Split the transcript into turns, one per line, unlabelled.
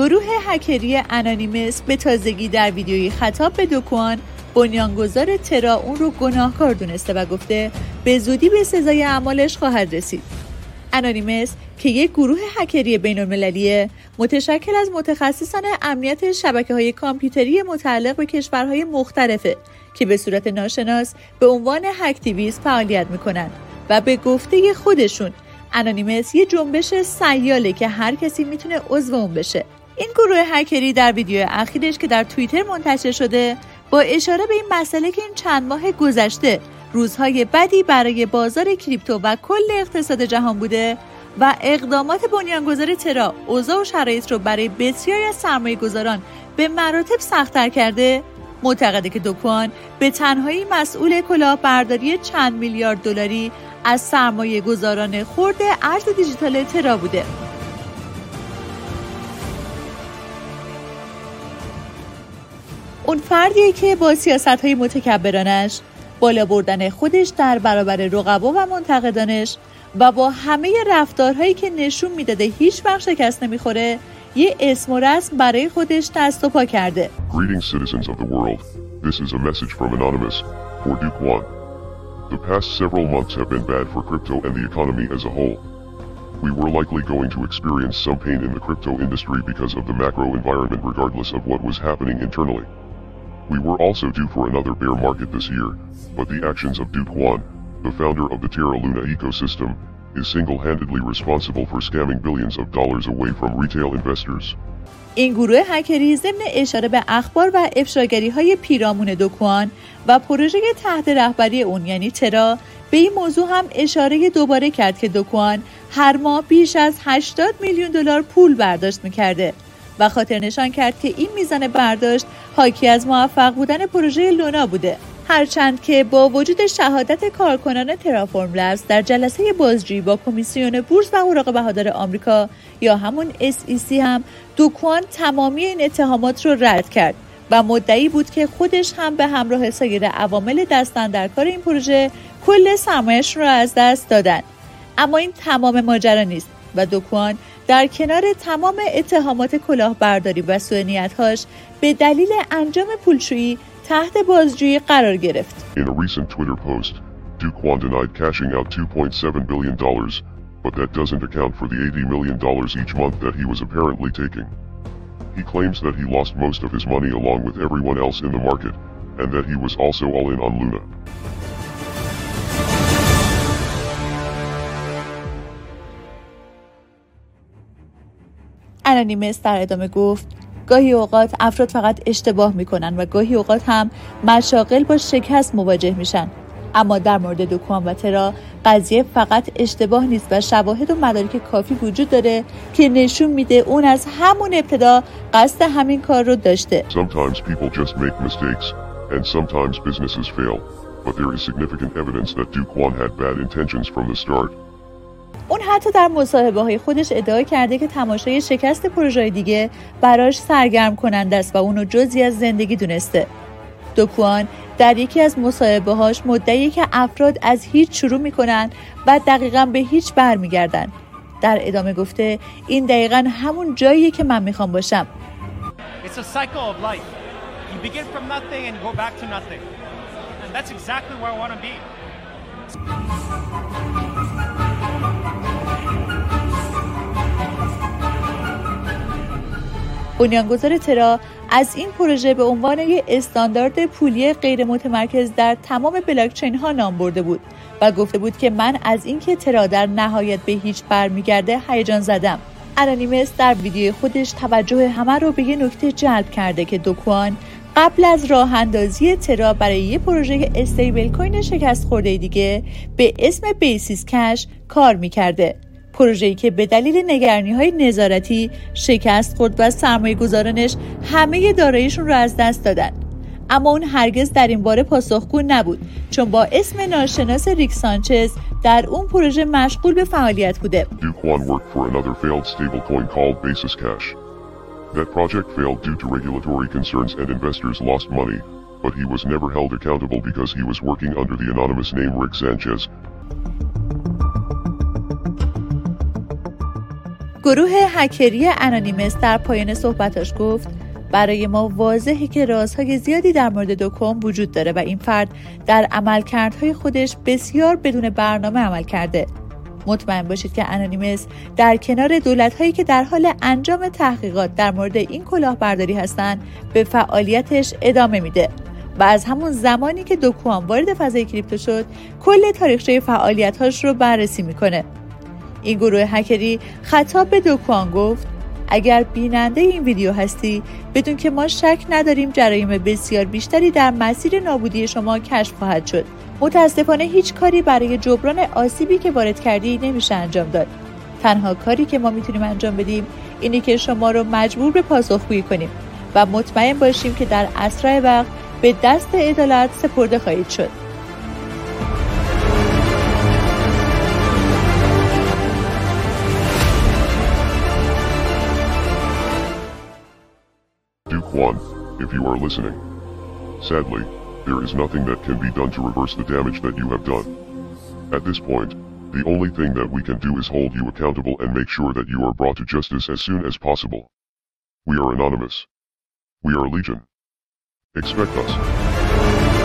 گروه هکری انانیمس به تازگی در ویدیویی خطاب به دوکوان بنیانگذار ترا اون رو گناهکار دونسته و گفته به زودی به سزای اعمالش خواهد رسید. انانیمس که یک گروه هکری بین المللیه متشکل از متخصصان امنیت شبکه های کامپیوتری متعلق به کشورهای مختلفه که به صورت ناشناس به عنوان هکتیویست فعالیت می‌کنند و به گفته خودشون انانیمس یه جنبش سیاله که هر کسی می‌تونه عضو اون بشه این گروه هکری در ویدیو اخیرش که در توییتر منتشر شده با اشاره به این مسئله که این چند ماه گذشته روزهای بدی برای بازار کریپتو و کل اقتصاد جهان بوده و اقدامات بنیانگذار ترا اوضاع و شرایط رو برای بسیاری از سرمایه گذاران به مراتب سختتر کرده. معتقده که دوکوان به تنهایی مسئول کلاهبرداری چند میلیارد دلاری از سرمایه گذاران خورده ارز دیجیتال ترا بوده. اون فردیه که با سیاست های متکبرانش بالا بردن خودش در برابر رقبا و منتقدانش و با همه رفتارهایی که نشون می‌داده هیچ وقت شکست نمی‌خوره یه اسم و رسم برای خودش دست و پا کرده
Greetings citizens of the world. This is a message from Anonymous for Duke One. The past several months have been bad for crypto and the economy as a whole. We were likely going to experience some pain in the crypto industry because of the macro environment regardless of what was happening internally. We were also due for another bear market this year, but the actions of Duke One, the founder of the Terra Luna ecosystem, is single-handedly responsible for scamming billions of dollars away from retail investors.
این گروه هکری ضمن اشاره به اخبار و افشاگری های پیرامون دوکوان و پروژه تحت رهبری اون یعنی ترا به این موضوع هم اشاره دوباره کرد که دوکوان هر ماه بیش از 80 میلیون دلار پول برداشت می‌کرده و خاطر نشان کرد که این میزان برداشت حاکی از موفق بودن پروژه لونا بوده. هرچند که با وجود شهادت کارکنان ترافورم لبز در جلسه بازجویی با کمیسیون بورس و اوراق بهادار آمریکا یا همون SEC هم دوکوان تمامی این اتهامات رو رد کرد و مدعی بود که خودش هم به همراه سایر عوامل دستن در کار این پروژه کل سرمایش رو از دست دادن. اما این تمام ماجرا نیست و دوکوان در کنار تمام اتهامات کلاهبرداری و سوء هاش به دلیل انجام پولشویی تحت بازجویی قرار گرفت.
In a recent Twitter post, One denied cashing out $2.7 billion, but that doesn't account for the $80 million each month that he was apparently taking. He claims that he lost most of his money along with everyone else in the market, and that he was also all in on Luna.
انانیمس در ادامه گفت گاهی اوقات افراد فقط اشتباه می‌کنن و گاهی اوقات هم مشاغل با شکست مواجه میشن اما در مورد دوکوان و ترا قضیه فقط اشتباه نیست و شواهد و مدارک کافی وجود داره که نشون میده اون از همون ابتدا قصد همین کار رو داشته. اون حتی در مصاحبه های خودش ادعا کرده که تماشای شکست پروژه دیگه براش سرگرم کننده است و اونو جزی از زندگی دونسته. دوکوان در یکی از مصاحبه هاش مدعی که افراد از هیچ شروع می‌کنن و دقیقا به هیچ برمیگردن. در ادامه گفته این دقیقا همون جاییه که من می‌خوام باشم.
It's
بنیانگذار ترا از این پروژه به عنوان یک استاندارد پولی غیر متمرکز در تمام بلاکچین ها نام برده بود و گفته بود که من از اینکه ترا در نهایت به هیچ برمیگرده هیجان زدم. انانیمس در ویدیو خودش توجه همه رو به یه نکته جلب کرده که دوکوان قبل از راه اندازی ترا برای یه پروژه استیبل کوین شکست خورده دیگه به اسم بیسیس کش کار می‌کرده. پروژه‌ای که به دلیل نگرانی‌های نظارتی شکست خورد و سرمایه‌گذارانش همه داراییشون رو از دست دادن. اما اون هرگز در این باره پاسخگو نبود چون با اسم ناشناس ریک سانچز در اون پروژه مشغول به فعالیت بوده.
That project failed due to regulatory concerns and investors lost money, but he was never held accountable because he was working under the anonymous name Rick Sanchez.
گروه هکری انانیمس در پایان صحبتاش گفت برای ما واضحه که رازهای زیادی در مورد دوکوم وجود داره و این فرد در عملکردهای خودش بسیار بدون برنامه عمل کرده. مطمئن باشید که انانیمس در کنار دولت هایی که در حال انجام تحقیقات در مورد این کلاهبرداری هستند به فعالیتش ادامه میده و از همون زمانی که دوکوان وارد فضای کریپتو شد کل تاریخچه فعالیتهاش رو بررسی می‌کنه. این گروه هکری خطاب به دوکوان گفت اگر بیننده این ویدیو هستی بدون که ما شک نداریم جرایم بسیار بیشتری در مسیر نابودی شما کشف خواهد شد. متاسفانه هیچ کاری برای جبران آسیبی که وارد کردی نمیشه انجام داد. تنها کاری که ما می‌تونیم انجام بدیم اینه که شما رو مجبور به پاسخگویی کنیم و مطمئن باشیم که در اسرع وقت به دست عدالت سپرده خواهید شد.
1, if you are listening. Sadly, there is nothing that can be done to reverse the damage that you have done. At this point, the only thing that we can do is hold you accountable and make sure that you are brought to justice as soon as possible. We are anonymous. We are Legion. Expect us.